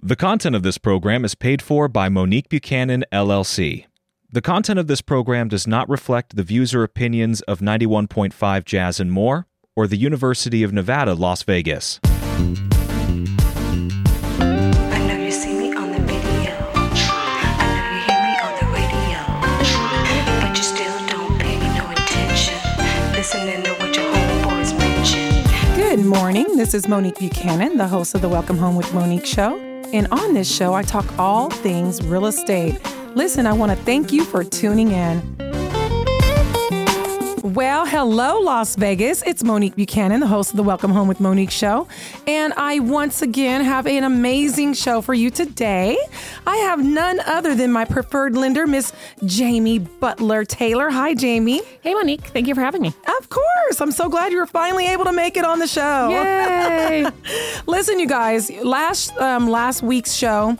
The content of this program is paid for by Monique Buchanan, LLC. The content of this program does not reflect the views or opinions of 91.5 Jazz and More or the University of Nevada, Las Vegas. I know you see me on the video. I know you hear me on the radio. But you still don't pay me no attention. Listening to what your homeboys mention. Good morning. This is Monique Buchanan, the host of the Welcome Home with Monique show. And on this show, I talk all things real estate. Listen, I want to thank you for tuning in. Well, hello, Las Vegas. It's Monique Buchanan, the host of the Welcome Home with Monique show. And I once again have an amazing show for you today. I have none other than my preferred lender, Miss Jamie Butler Taylor. Hi, Jamie. Hey, Monique. Thank you for having me. Of course. I'm so glad you were finally able to make it on the show. Yay. Listen, you guys, last um, last week's show,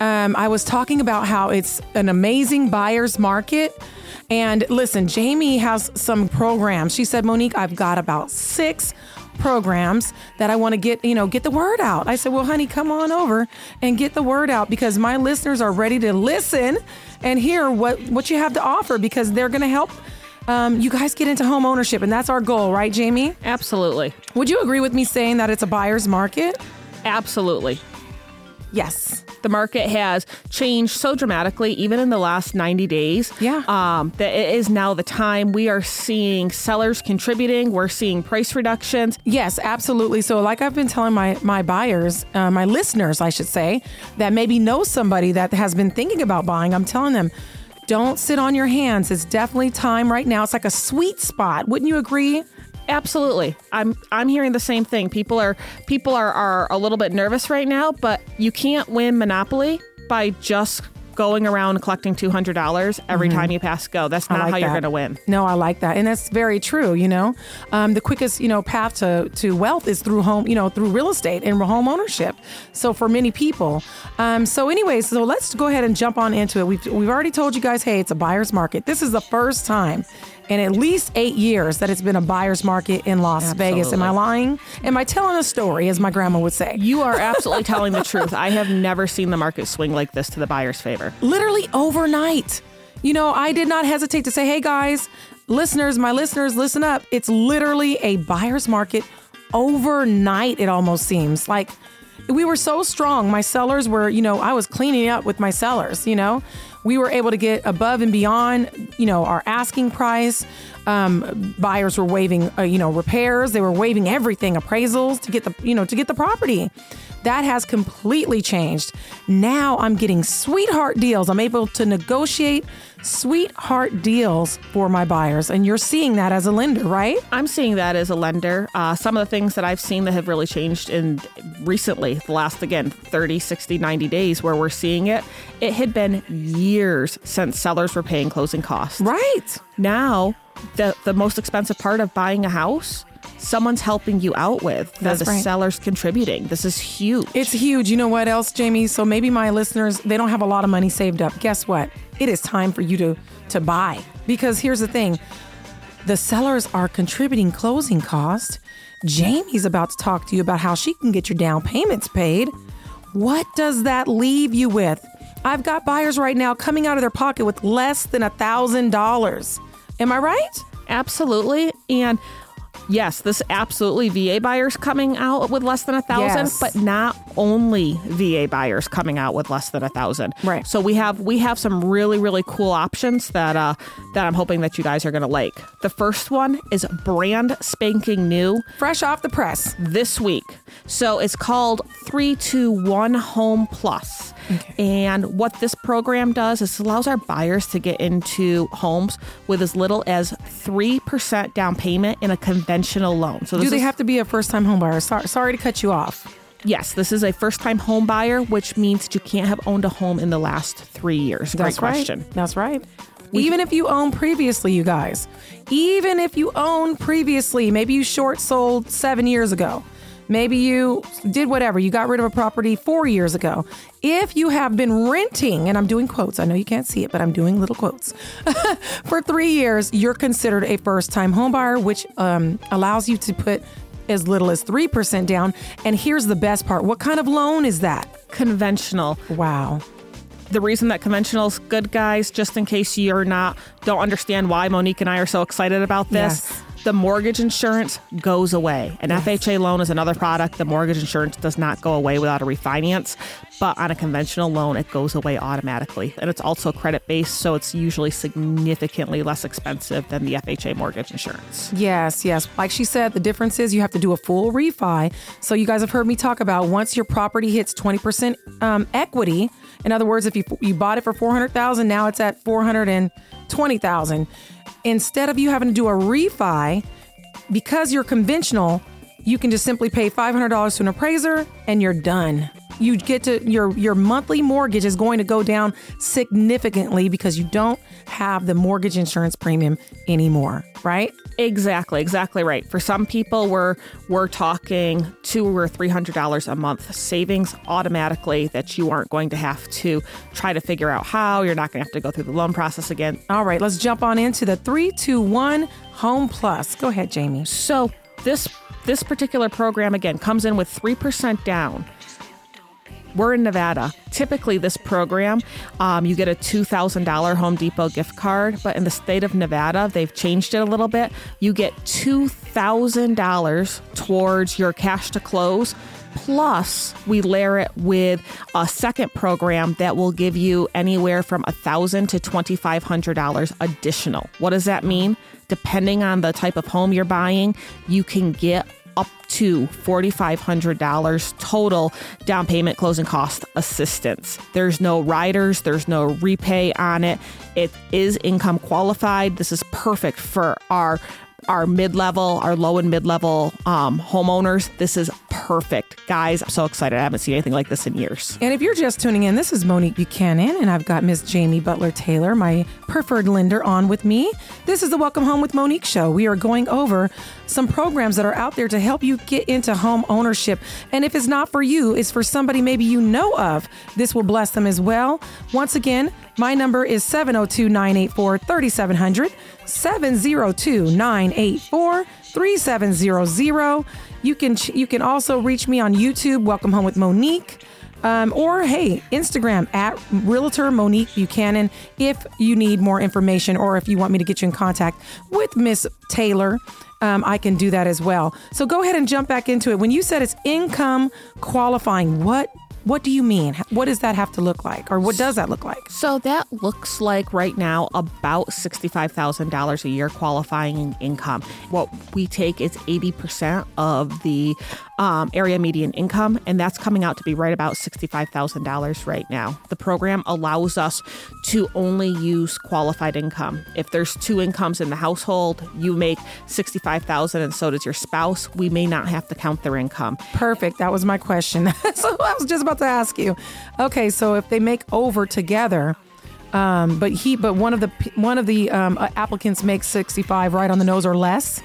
um, I was talking about how it's an amazing buyer's market. And listen, Jamie has some programs. She said, Monique, I've got about six programs that I want to get, you know, get the word out. I said, well, honey, come on over and get the word out because my listeners are ready to listen and hear what, what you have to offer because they're going to help um, you guys get into home ownership. And that's our goal, right, Jamie? Absolutely. Would you agree with me saying that it's a buyer's market? Absolutely. Yes. The market has changed so dramatically, even in the last 90 days. Yeah. Um, that it is now the time we are seeing sellers contributing. We're seeing price reductions. Yes, absolutely. So, like I've been telling my my buyers, uh, my listeners, I should say, that maybe know somebody that has been thinking about buying. I'm telling them, don't sit on your hands. It's definitely time right now. It's like a sweet spot. Wouldn't you agree? Absolutely. I'm I'm hearing the same thing. People are people are, are a little bit nervous right now, but you can't win Monopoly by just going around collecting two hundred dollars every time you pass go. That's Mm-hmm. Not like how you're gonna win. No, I like that, and that's very true. You know, um, the quickest you know path to to wealth is through home, you know, through real estate and home ownership. So for many people, um, so anyway, so let's go ahead and jump on into it. We've we've already told you guys, hey, it's a buyer's market. This is the first time. In at least eight years, that it's been a buyer's market in Las Vegas. Am I lying? Am I telling a story, as my grandma would say? You are absolutely telling the truth. I have never seen the market swing like this to the buyer's favor. literally overnight. You know, I did not hesitate to say, hey guys, listeners, my listeners, listen up. It's literally a buyer's market overnight, it almost seems. Like we were so strong. My sellers were, you know, I was cleaning up with my sellers, you know. We were able to get above and beyond, you know, our asking price. Um, buyers were waiving, uh, you know, repairs. They were waiving everything, appraisals to get the, you know, to get the property. That has completely changed. Now I'm getting sweetheart deals. I'm able to negotiate sweetheart deals for my buyers. And you're seeing that as a lender, right? I'm seeing that as a lender. Uh, some of the things that I've seen that have really changed in recently, the last, again, 30, 60, 90 days where we're seeing it, it had been years since sellers were paying closing costs. Right. Now, the, the most expensive part of buying a house, someone's helping you out with. They're That's the right. seller's contributing. This is huge. It's huge. You know what else, Jamie? So maybe my listeners, they don't have a lot of money saved up. Guess what? It is time for you to to buy. Because here's the thing. The sellers are contributing closing costs. Jamie's about to talk to you about how she can get your down payments paid. What does that leave you with? I've got buyers right now coming out of their pocket with less than a thousand dollars. Am I right? Absolutely. And yes, this absolutely VA buyers coming out with less than a thousand, Yes. but not only VA buyers coming out with less than a thousand. Right. So we have we have some really really cool options that uh that I'm hoping that you guys are gonna like. The first one is brand spanking new Fresh off the press. this week. So it's called 321 Home Plus. And what this program does is allows our buyers to get into homes with as little as 3% down payment in a conventional loan. So this Do they is- have to be a first time home buyer? Sorry, sorry to cut you off. Yes, this is a first-time home buyer, which means that you can't have owned a home in the last 3 years. That's Great question. right. That's right. Even if you own previously, you guys, even if you own previously, maybe you short sold seven years ago, maybe you did whatever, you got rid of a property four years ago. If you have been renting, and I'm doing quotes, I know you can't see it, but I'm doing little quotes, for three years, you're considered a first time home buyer, which um, allows you to put as little as 3% down. And here's the best part what kind of loan is that? Conventional. Wow. The reason that conventional is good, guys, just in case you're not don't understand why Monique and I are so excited about this. Yes. The mortgage insurance goes away. An FHA loan is another product. The mortgage insurance does not go away without a refinance, but on a conventional loan, it goes away automatically. And it's also credit based, so it's usually significantly less expensive than the FHA mortgage insurance. Yes, yes. Like she said, the difference is you have to do a full refi. So you guys have heard me talk about once your property hits 20% um, equity. In other words, if you you bought it for 400,000, now it's at 420,000. Instead of you having to do a refi, because you're conventional, you can just simply pay $500 to an appraiser and you're done. You get to your your monthly mortgage is going to go down significantly because you don't have the mortgage insurance premium anymore, right? Exactly, exactly right. For some people, we're we're talking two or three hundred dollars a month savings automatically that you aren't going to have to try to figure out how. You're not going to have to go through the loan process again. All right, let's jump on into the 321 Home Plus. Go ahead, Jamie. So this this particular program again comes in with three percent down. We're in Nevada. Typically, this program, um, you get a $2,000 Home Depot gift card, but in the state of Nevada, they've changed it a little bit. You get $2,000 towards your cash to close. Plus, we layer it with a second program that will give you anywhere from 1,000 to $2,500 additional. What does that mean? Depending on the type of home you're buying, you can get up to $4,500 total down payment closing cost assistance. There's no riders, there's no repay on it. It is income qualified. This is perfect for our our mid-level, our low and mid-level um, homeowners. This is perfect, guys. I'm so excited. I haven't seen anything like this in years. And if you're just tuning in, this is Monique Buchanan, and I've got Miss Jamie Butler Taylor, my preferred lender, on with me. This is the Welcome Home with Monique show. We are going over some programs that are out there to help you get into home ownership. And if it's not for you, it's for somebody maybe you know of. This will bless them as well. Once again, my number is 702 984 3700. 702 984 3700. You can you can also reach me on YouTube, Welcome Home with Monique. Um, or hey, Instagram at Realtor Monique Buchanan if you need more information or if you want me to get you in contact with Miss Taylor. Um, I can do that as well. So go ahead and jump back into it. When you said it's income qualifying, what what do you mean? What does that have to look like, or what does that look like? So that looks like right now about $65,000 a year qualifying income. What we take is 80% of the um, area median income, and that's coming out to be right about $65,000 right now. The program allows us to only use qualified income. If there's two incomes in the household, you make 65,000 and so does your spouse, we may not have to count their income. Perfect. That was my question. so I was just about to ask you. Okay, so if they make over together, um, but he, but one of the one of the um, uh, applicants makes sixty five right on the nose or less,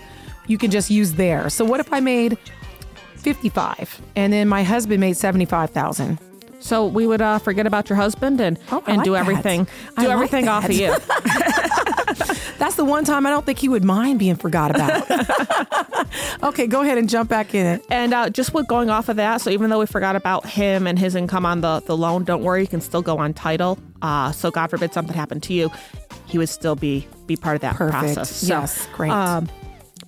you can just use there. So what if I made fifty five and then my husband made seventy five thousand? So we would uh, forget about your husband and Oh, I and like do that. everything I do like everything off of you. That's the one time I don't think he would mind being forgot about. okay, go ahead and jump back in it. And uh, just with going off of that, so even though we forgot about him and his income on the, the loan, don't worry, you can still go on title. Uh, so God forbid something happened to you, he would still be be part of that Perfect. process. So, Yes, great. Um,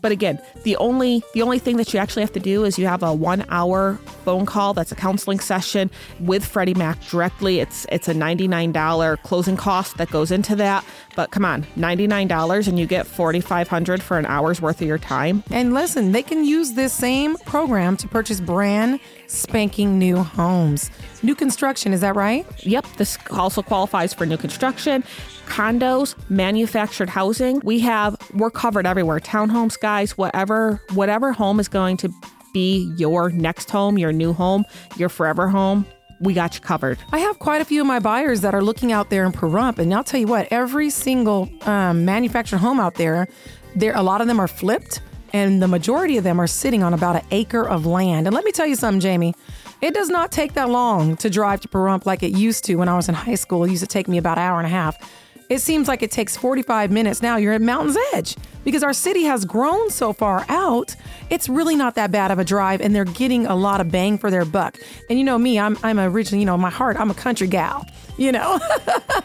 but again, the only the only thing that you actually have to do is you have a one hour phone call. That's a counseling session with Freddie Mac directly. It's it's a ninety nine dollar closing cost that goes into that. But come on, ninety nine dollars and you get forty five hundred for an hour's worth of your time. And listen, they can use this same program to purchase brand spanking new homes. New construction, is that right? Yep, this also qualifies for new construction, condos, manufactured housing. We have we're covered everywhere. Townhomes, guys, whatever whatever home is going to be your next home, your new home, your forever home, we got you covered. I have quite a few of my buyers that are looking out there in Pahrump, and I'll tell you what, every single um, manufactured home out there, there a lot of them are flipped, and the majority of them are sitting on about an acre of land. And let me tell you something, Jamie. It does not take that long to drive to Pahrump like it used to when I was in high school. It used to take me about an hour and a half. It seems like it takes 45 minutes now. You're at Mountain's Edge because our city has grown so far out. It's really not that bad of a drive, and they're getting a lot of bang for their buck. And you know me, I'm I'm originally, you know, my heart, I'm a country gal. You know,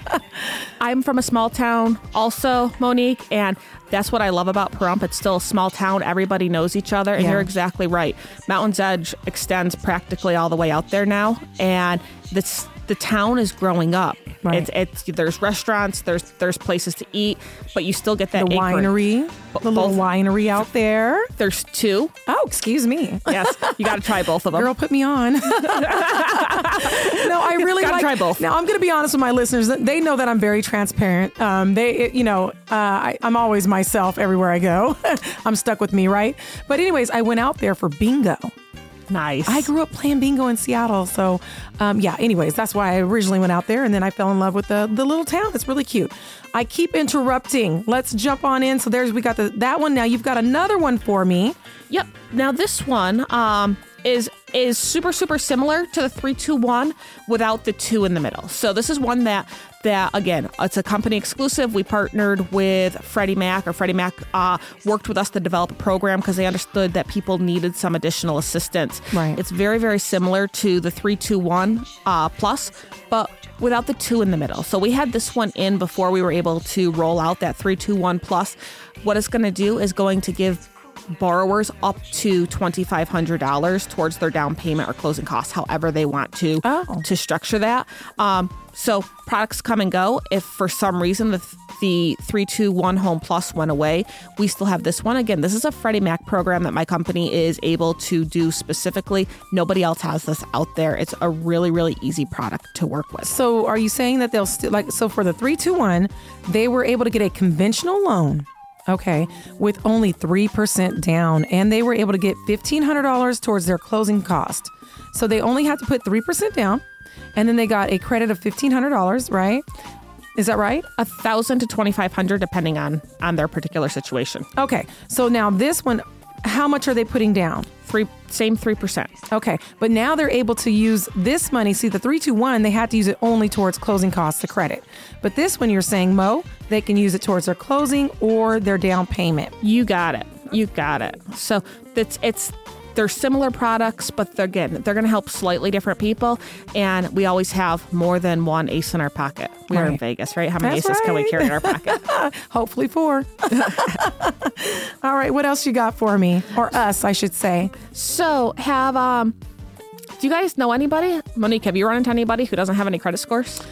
I'm from a small town also, Monique, and that's what I love about Pahrump. It's still a small town. Everybody knows each other, and Yeah. you're exactly right. Mountain's Edge extends practically all the way out there now, and this the town is growing up. Right. It's, it's there's restaurants, there's there's places to eat, but you still get the that acreage. winery, the little Both. winery out there. There's two. Oh, excuse me. Yes, you got to try both of them. Girl, put me on. no, I really Gotta like. try both. Now, I'm going to be honest with my listeners. They know that I'm very transparent. Um, they, you know, uh, I, I'm always myself everywhere I go. I'm stuck with me, right? But anyways, I went out there for bingo. Nice. I grew up playing bingo in Seattle, so um, yeah. Anyways, that's why I originally went out there, and then I fell in love with the the little town. It's really cute. I keep interrupting. Let's jump on in. So there's we got the that one. Now you've got another one for me. Yep. Now this one um, is is super super similar to the three two one without the two in the middle. So this is one that that again it's a company exclusive. We partnered with Freddie Mac or Freddie Mac uh, worked with us to develop a program because they understood that people needed some additional assistance. Right. It's very very similar to the three two one uh, plus, but without the two in the middle. So we had this one in before we were able to roll out that 321 plus. What it's going to do is going to give borrowers up to $2500 towards their down payment or closing costs however they want to Oh. to structure that. Um, so products come and go. If for some reason the the 321 home plus went away we still have this one. Again this is a freddie mac program that my company is able to do specifically. Nobody else has this out there. It's a really really easy product to work with. So are you saying that they'll still like so for the 321, they were able to get a conventional loan, okay, with only 3% down and they were able to get $1500 towards their closing cost. So they only had to put 3% down and then they got a credit of $1500, right? Is that right? a thousand to 2500 depending on on their particular situation Okay. So now this one how much are they putting down? three same 3% Okay, but now they're able to use this money. See, the 321, they had to use it only towards closing costs, the credit. But this one, you're saying, Mo, they can use it towards their closing or their down payment. You got it. You got it. So it's it's they're similar products, but they're, again, they're going to help slightly different people. And we always have more than one ace in our pocket. We are in Vegas, right? How many That's aces can we carry in our pocket? Hopefully, four. All right, what else you got for me? Or us, I should say. so have um. Do you guys know anybody? Monique, have you run into anybody who doesn't have any credit scores?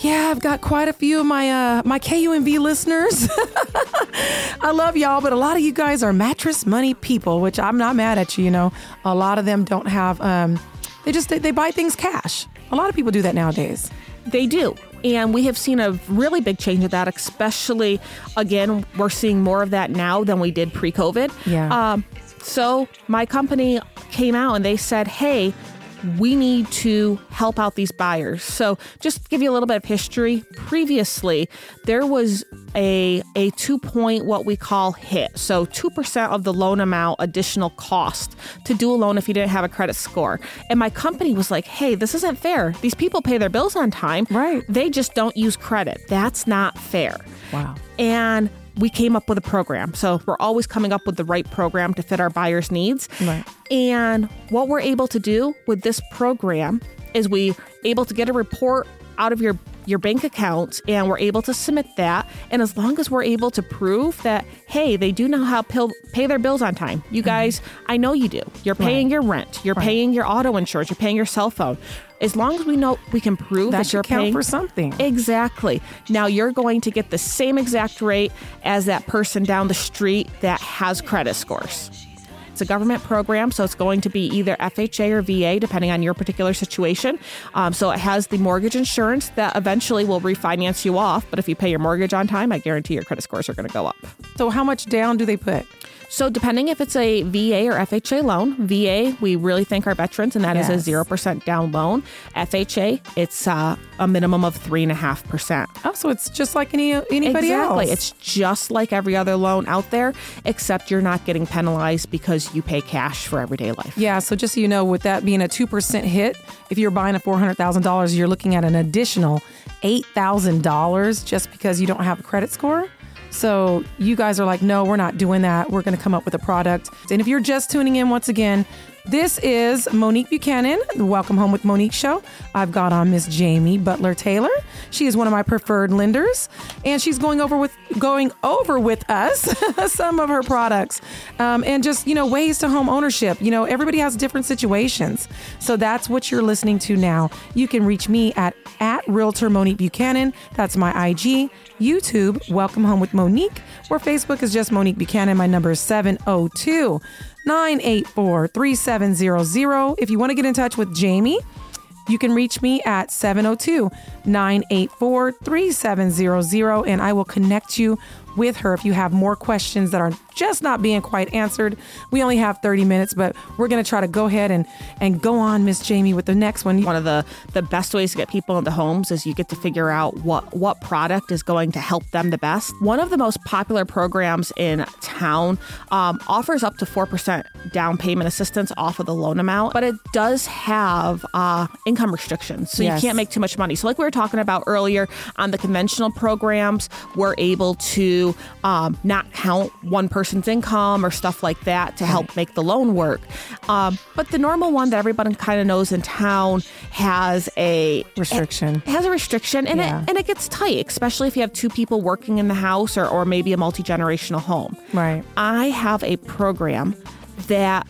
Yeah, I've got quite a few of my uh, my KUNV listeners. I love y'all, but a lot of you guys are mattress money people, which I'm not mad at you. You know, a lot of them don't have. Um, they just they, they buy things cash. A lot of people do that nowadays. They do. And we have seen a really big change of that, especially again, we're seeing more of that now than we did pre COVID. Yeah. Um, so my company came out and they said, hey, we need to help out these buyers. So just to give you a little bit of history, previously there was a a two point what we call hit. So two percent of the loan amount additional cost to do a loan if you didn't have a credit score. And my company was like, hey, this isn't fair. These people pay their bills on time. Right. They just don't use credit. That's not fair. Wow. And we came up with a program. So we're always coming up with the right program to fit our buyers' needs. Right. And what we're able to do with this program is we able to get a report out of your your bank account and we're able to submit that and as long as we're able to prove that hey they do know how to pay their bills on time you mm-hmm. guys i know you do you're paying Right. your rent you're Right. paying your auto insurance you're paying your cell phone as long as we know we can prove That that, you're paying for something. Exactly. Now you're going to get the same exact rate as that person down the street that has credit scores. It's a government program, so it's going to be either FHA or VA, depending on your particular situation. Um, so it has the mortgage insurance that eventually will refinance you off. But if you pay your mortgage on time, I guarantee your credit scores are going to go up. So how much down do they put? So, depending if it's a VA or FHA loan, VA, we really thank our veterans, and that is Yes. a 0% down loan. FHA, it's uh, a minimum of 3.5%. Oh, so it's just like any anybody exactly. else. It's just like every other loan out there, except you're not getting penalized because you pay cash for everyday life. yeah. So just so you know, with that being a two percent hit, if you're buying a four hundred thousand dollars, you're looking at an additional $8,000 just because you don't have a credit score. So you guys are like, no, we're not doing that. We're going to come up with a product. And if you're just tuning in once again, this is Monique Buchanan, the Welcome Home with Monique show. I've got on Miss Jamie Butler Taylor. She is one of my preferred lenders, and she's going over with going over with us some of her products um, and just you know ways to home ownership. You know, everybody has different situations, so that's what you're listening to now. You can reach me at at Realtor Monique Buchanan. That's my IG. YouTube, Welcome Home with Monique, or Facebook is just Monique Buchanan. My number is 702 984 3700. If you want to get in touch with Jamie, you can reach me at 702 984 3700 and I will connect you with her if you have more questions that are just not being quite answered. We only have 30 minutes, but we're going to try to go ahead and, and go on, Miss Jamie, with the next one. One of the, the best ways to get people into homes is you get to figure out what, what product is going to help them the best. One of the most popular programs in town um, offers up to 4% down payment assistance off of the loan amount, but it does have uh, income restrictions. So Yes. you can't make too much money. So, like we were talking about earlier on the conventional programs, we're able to um, not count one person's income or stuff like that to help make the loan work. Um, but the normal one that everybody kind of knows in town has a Restriction. it has a restriction and Yeah. it and it gets tight, especially if you have two people working in the house or, or maybe a multi generational home. Right. I have a program that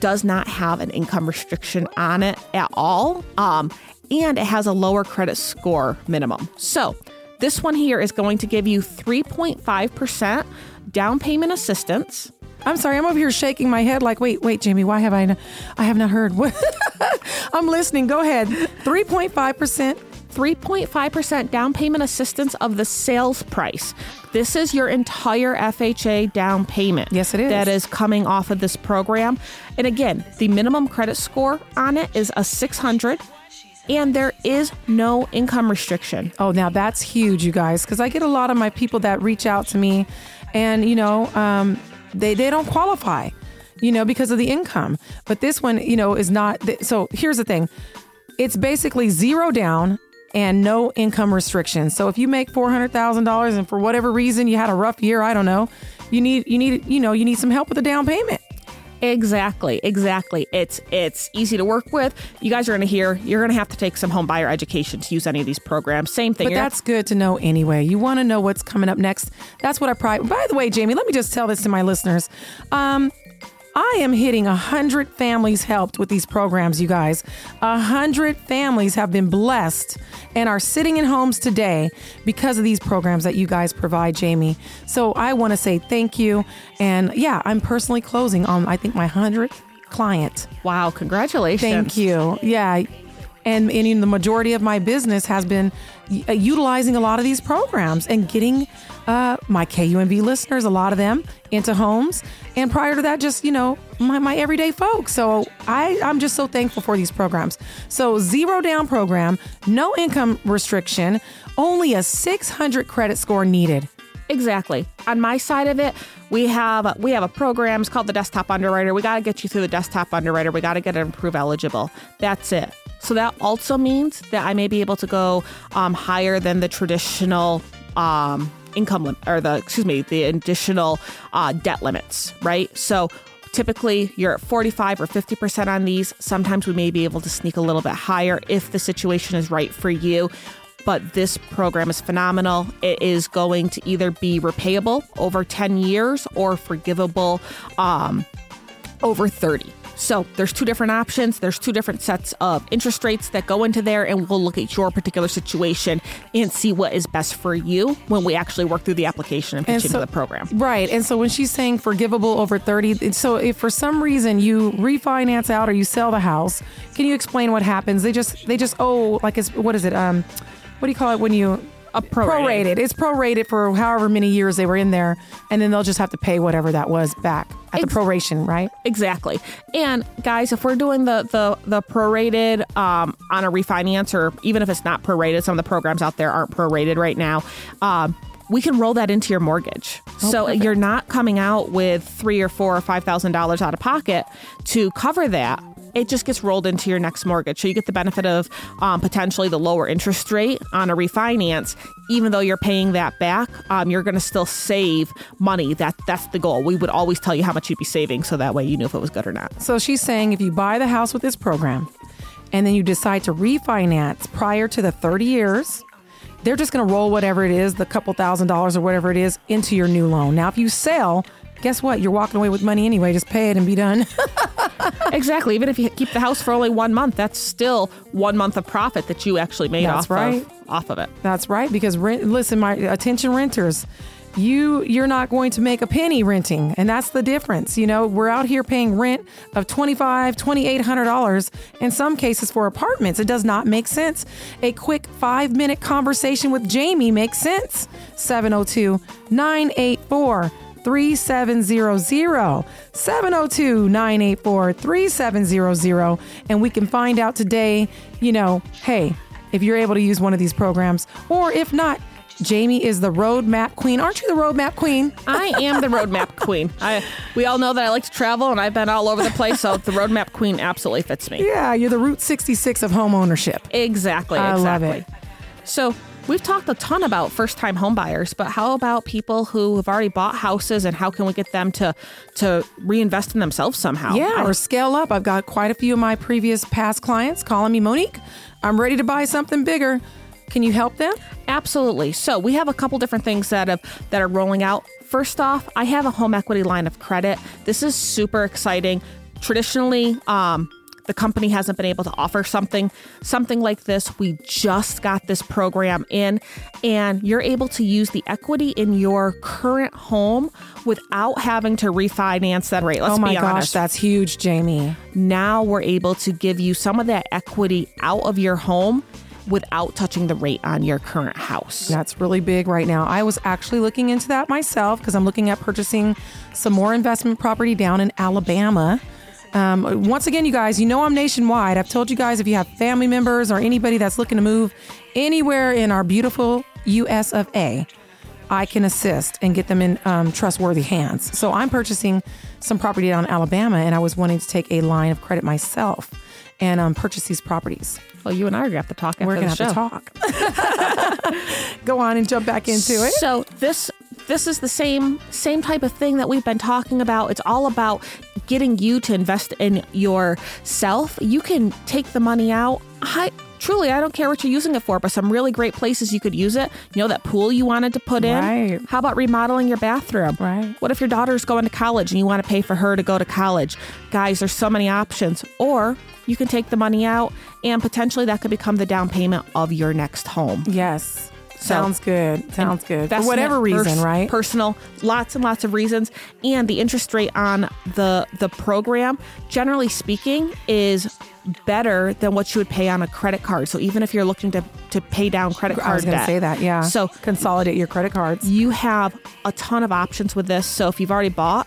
does not have an income restriction on it at all. Um, and it has a lower credit score minimum. So this one here is going to give you 3.5% down payment assistance. I'm sorry, I'm over here shaking my head like, wait, wait, Jamie, why have I, I have not heard. What? I'm listening. Go ahead. 3.5%. 3.5% down payment assistance of the sales price. This is your entire FHA down payment. Yes, it is. That is coming off of this program. And again, the minimum credit score on it is a 600 and there is no income restriction. Oh, now that's huge, you guys, because I get a lot of my people that reach out to me and, you know, um, they, they don't qualify, you know, because of the income. But this one, you know, is not. th- So here's the thing it's basically zero down and no income restrictions. So if you make $400,000 and for whatever reason you had a rough year, I don't know, you need, you need, you know, you need some help with the down payment. Exactly, exactly. It's it's easy to work with. You guys are going to hear you're going to have to take some home buyer education to use any of these programs. Same thing. But You're- that's good to know anyway. You want to know what's coming up next. That's what I pride. By the way, Jamie, let me just tell this to my listeners. Um, I am hitting a hundred families helped with these programs, you guys. A hundred families have been blessed and are sitting in homes today because of these programs that you guys provide, Jamie. So I want to say thank you. And yeah, I'm personally closing on I think my hundredth client. wow, congratulations. Thank you. Yeah. And, in the majority of my business has been uh, utilizing a lot of these programs and getting uh, my KUNV listeners, a lot of them, into homes. And prior to that, just, you know, my, my everyday folks. So I, I'm just so thankful for these programs. So, zero down program, no income restriction, only a 600 credit score needed. Exactly. On my side of it, we have we have a program. It's called the Desktop Underwriter. We got to get you through the Desktop Underwriter. We got to get it approve eligible. That's it. So that also means that I may be able to go um, higher than the traditional um, income or the excuse me the additional uh, debt limits. Right. So typically you're at 45 or 50% on these. Sometimes we may be able to sneak a little bit higher if the situation is right for you but this program is phenomenal. It is going to either be repayable over 10 years or forgivable um, over 30. So there's two different options. There's two different sets of interest rates that go into there, and we'll look at your particular situation and see what is best for you when we actually work through the application and pitch into the program. Right. And so when she's saying forgivable over 30, so if for some reason you refinance out or you sell the house, can you explain what happens? They just they just owe like it's what is it? Um what do you call it when you A prorated. prorated. It's prorated for however many years they were in there and then they'll just have to pay whatever that was back at the proration, right? Exactly. And guys, if we're doing the the the prorated um, on a refinance, or even if it's not prorated, some of the programs out there aren't prorated right now. Um, we can roll that into your mortgage, so perfect. you're not coming out with three or four or five thousand dollars out of pocket to cover that. It just gets rolled into your next mortgage. So you get the benefit of um, potentially the lower interest rate on a refinance. Even though you're paying that back, um, you're going to still save money. That that's the goal. We would always tell you how much you'd be saving, so that way you knew if it was good or not. So she's saying if you buy the house with this program and then you decide to refinance prior to the 30 years, they're just going to roll whatever it is, the couple thousand dollars or whatever it is, into your new loan. Now, if you sell, guess what? You're walking away with money anyway. Just pay it and be done. exactly. Even if you keep the house for only one month, that's still one month of profit that you actually made That's off right. of off of it. That's right. Because rent, listen, my attention renters, you you're not going to make a penny renting, and that's the difference. You know, we're out here paying rent of twenty five, twenty eight hundred dollars in some cases for apartments. It does not make sense. A quick five minute conversation with Jamie makes sense. 702 984 3700 702 984 3700 and we can find out today you know hey if you're able to use one of these programs or if not jamie is the roadmap queen aren't you the roadmap queen I am the roadmap queen. I we all know that I like to travel and I've been all over the place, so the roadmap queen absolutely fits me. yeah you're the route 66 of home ownership Exactly. I love exactly. it. So we've talked a ton about first-time home buyers, but how about people who have already bought houses, and how can we get them to to reinvest in themselves somehow? yeah or scale up i've got quite a few of my previous past clients calling me monique i'm ready to buy something bigger can you help them Absolutely. So we have a couple different things that have that are rolling out. First off, I have a home equity line of credit. This is super exciting. Traditionally, um, the company hasn't been able to offer something something like this. We just got this program in, and you're able to use the equity in your current home without having to refinance that rate. Let's oh my be gosh honest that's huge jamie now we're able to give you some of that equity out of your home without touching the rate on your current house. That's really big right now. I was actually looking into that myself because I'm looking at purchasing some more investment property down in Alabama. Um, once again, you guys, you know I'm nationwide. I've told you guys if you have family members or anybody that's looking to move anywhere in our beautiful US of A, I can assist and get them in um, trustworthy hands. So I'm purchasing some property down in Alabama, and I was wanting to take a line of credit myself and um, purchase these properties. Well, you and I are gonna have to talk We're gonna have show. to talk. Go on and jump back into it. So this this is the same same type of thing that we've been talking about. It's all about getting you to invest in yourself. You can take the money out. I truly I don't care what you're using it for, but some really great places you could use it. You know that pool you wanted to put in. Right. How about remodeling your bathroom? Right. What if your daughter's going to college and you want to pay for her to go to college? Guys, there's so many options. Or you can take the money out and potentially that could become the down payment of your next home. Yes. Sounds good. Sounds good. For whatever reason, pers- right? Personal, lots and lots of reasons, and the interest rate on the the program, generally speaking, is better than what you would pay on a credit card. So even if you're looking to to pay down credit card I was going to say that. Yeah. So consolidate your credit cards. you have a ton of options with this. So if you've already bought,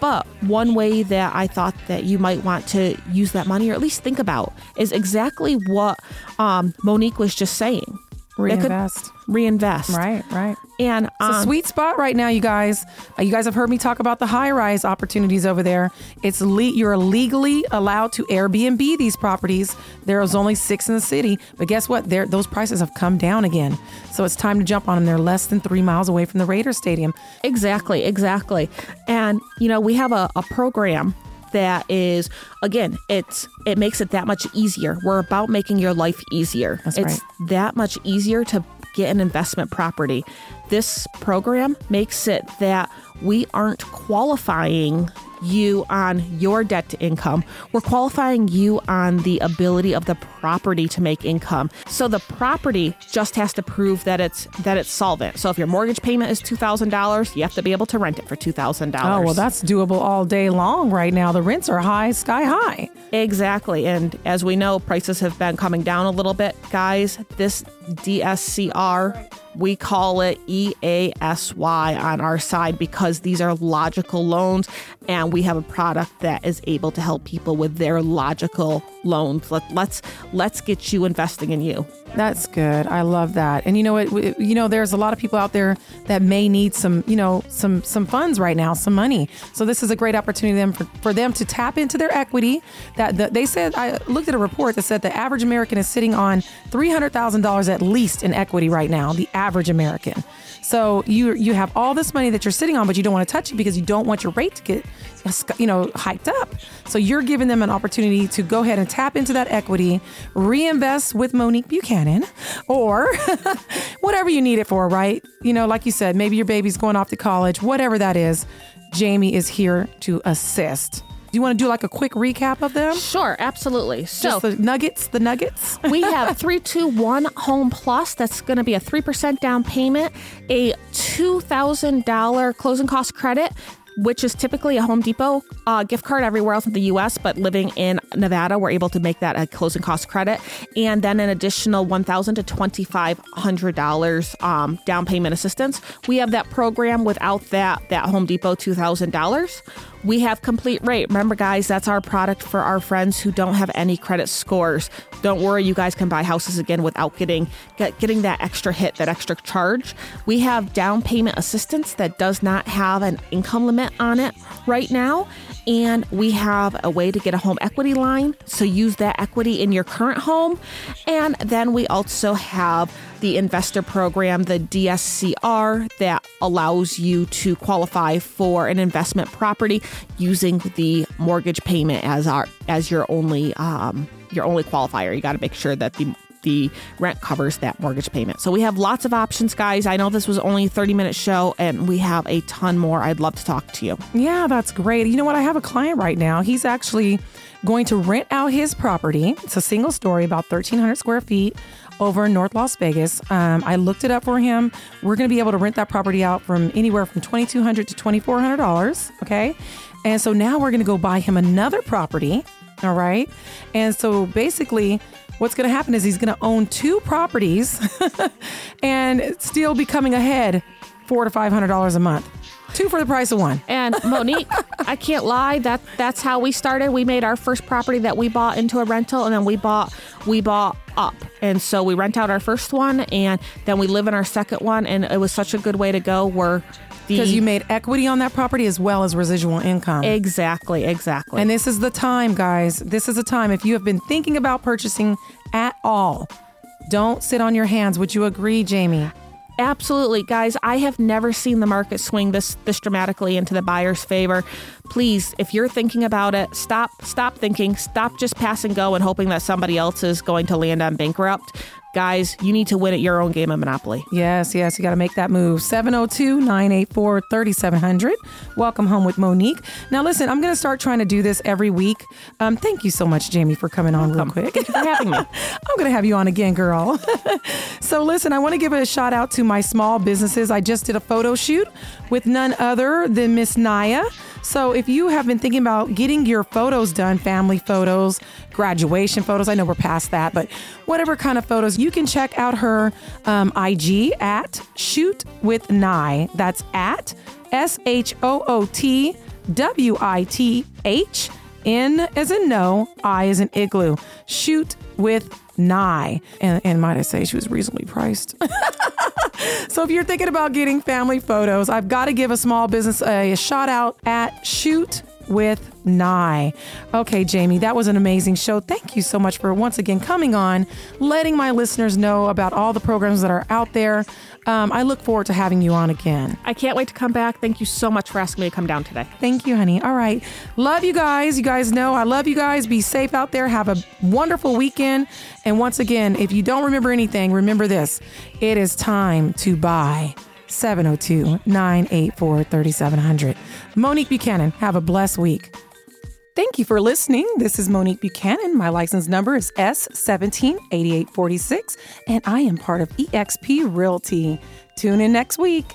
but one way that I thought that you might want to use that money, or at least think about, is exactly what um, Monique was just saying. Could Reinvest. reinvest. Right. Right. And It's a um, sweet spot right now, you guys. Uh, you guys have heard me talk about the high rise opportunities over there. It's le- you're legally allowed to Airbnb these properties. There's only six in the city, but guess what? They're, those prices have come down again. So it's time to jump on them. They're less than three miles away from the raider Stadium. Exactly, exactly. And you know, we have a, a program that is again, it's it makes it that much easier. We're about making your life easier. That's it's that much easier to get an investment property. This program makes it that we aren't qualifying you on your debt to income. We're qualifying you on the ability of the property to make income. So the property just has to prove that it's that it's solvent. So if your mortgage payment is $2,000, you have to be able to rent it for $2,000. Oh, well, that's doable all day long right now. The rents are high, sky high. Exactly. And as we know, prices have been coming down a little bit. Guys, this DSCR We call it EASY on our side because these are logical loans and we have a product that is able to help people with their logical loans. Let, let's let's get you investing in you. That's good. I love that. And you know what? You know, there's a lot of people out there that may need some, you know, some some funds right now, some money. So this is a great opportunity them for, for them to tap into their equity. That the, they said I looked at a report that said the average American is sitting on three hundred thousand dollars at least in equity right now. The average American. So you you have all this money that you're sitting on, but you don't want to touch it because you don't want your rate to get, you know, hiked up. So you're giving them an opportunity to go ahead and tap into that equity, reinvest with Monique Buchanan, or whatever you need it for, right? You know, like you said, maybe your baby's going off to college, whatever that is. Jamie is here to assist. Do you want to do like a quick recap of them? Sure, absolutely. So Just the nuggets, the nuggets. we have 321 Home Plus. That's going to be a 3% down payment, a $2,000 closing cost credit. Which is typically a Home Depot uh, gift card everywhere else in the US, but living in Nevada, we're able to make that a closing cost credit. And then an additional 1,000 to $2,500 um, down payment assistance. We have that program without that, that Home Depot $2,000. We have complete rate. Remember, guys, that's our product for our friends who don't have any credit scores. Don't worry, you guys can buy houses again without getting get, getting that extra hit, that extra charge. We have down payment assistance that does not have an income limit on it right now. And we have a way to get a home equity line. So use that equity in your current home. And then we also have the investor program, the DSCR, that allows you to qualify for an investment property using the mortgage payment as our as your only um, your only qualifier. You got to make sure that the the rent covers that mortgage payment. So we have lots of options, guys. I know this was only a 30 minute show and we have a ton more. I'd love to talk to you. Yeah, that's great. You know what? I have a client right now. He's actually going to rent out his property. It's a single story, about 1,300 square feet over in North Las Vegas. Um, I looked it up for him. We're going to be able to rent that property out from anywhere from 2,200 to $2,400. Okay. And so now we're going to go buy him another property. All right. And so basically, what's going to happen is he's going to own two properties and still be coming ahead four to five hundred dollars a month. Two for the price of one. And Monique, I can't lie, that that's how we started. We made our first property that we bought into a rental and then we bought we bought up. And so we rent out our first one and then we live in our second one and it was such a good way to go where the Because you made equity on that property as well as residual income. Exactly, exactly. And this is the time, guys. This is the time. If you have been thinking about purchasing at all, don't sit on your hands. Would you agree, Jamie? Absolutely, guys. I have never seen the market swing this this dramatically into the buyer's favor. Please, if you're thinking about it, stop stop thinking. Stop just pass and go and hoping that somebody else is going to land on bankrupt. Guys, you need to win at your own game of Monopoly. Yes, yes, you got to make that move. 702 984 3700. Welcome home with Monique. Now, listen, I'm going to start trying to do this every week. Um, thank you so much, Jamie, for coming on real quick. Thank you for having me. I'm going to have you on again, girl. so, listen, I want to give a shout out to my small businesses. I just did a photo shoot with none other than Miss Naya. So, if you have been thinking about getting your photos done, family photos, graduation photos, I know we're past that, but whatever kind of photos, you can check out her um, IG at Shoot with Nye. That's at S H O O T W I T H. N as in no, I as in igloo. Shoot with Nye. And, and might I say, she was reasonably priced. so if you're thinking about getting family photos, I've got to give a small business a, shout out at Shoot with Nye. Okay, Jamie, that was an amazing show. Thank you so much for once again coming on, letting my listeners know about all the programs that are out there. Um, I look forward to having you on again. I can't wait to come back. Thank you so much for asking me to come down today. Thank you, honey. All right. Love you guys. You guys know I love you guys. Be safe out there. Have a wonderful weekend. And once again, if you don't remember anything, remember this it is time to buy. 702 984 3700. Monique Buchanan, have a blessed week. Thank you for listening. This is Monique Buchanan. My license number is S178846, and I am part of eXp Realty. Tune in next week.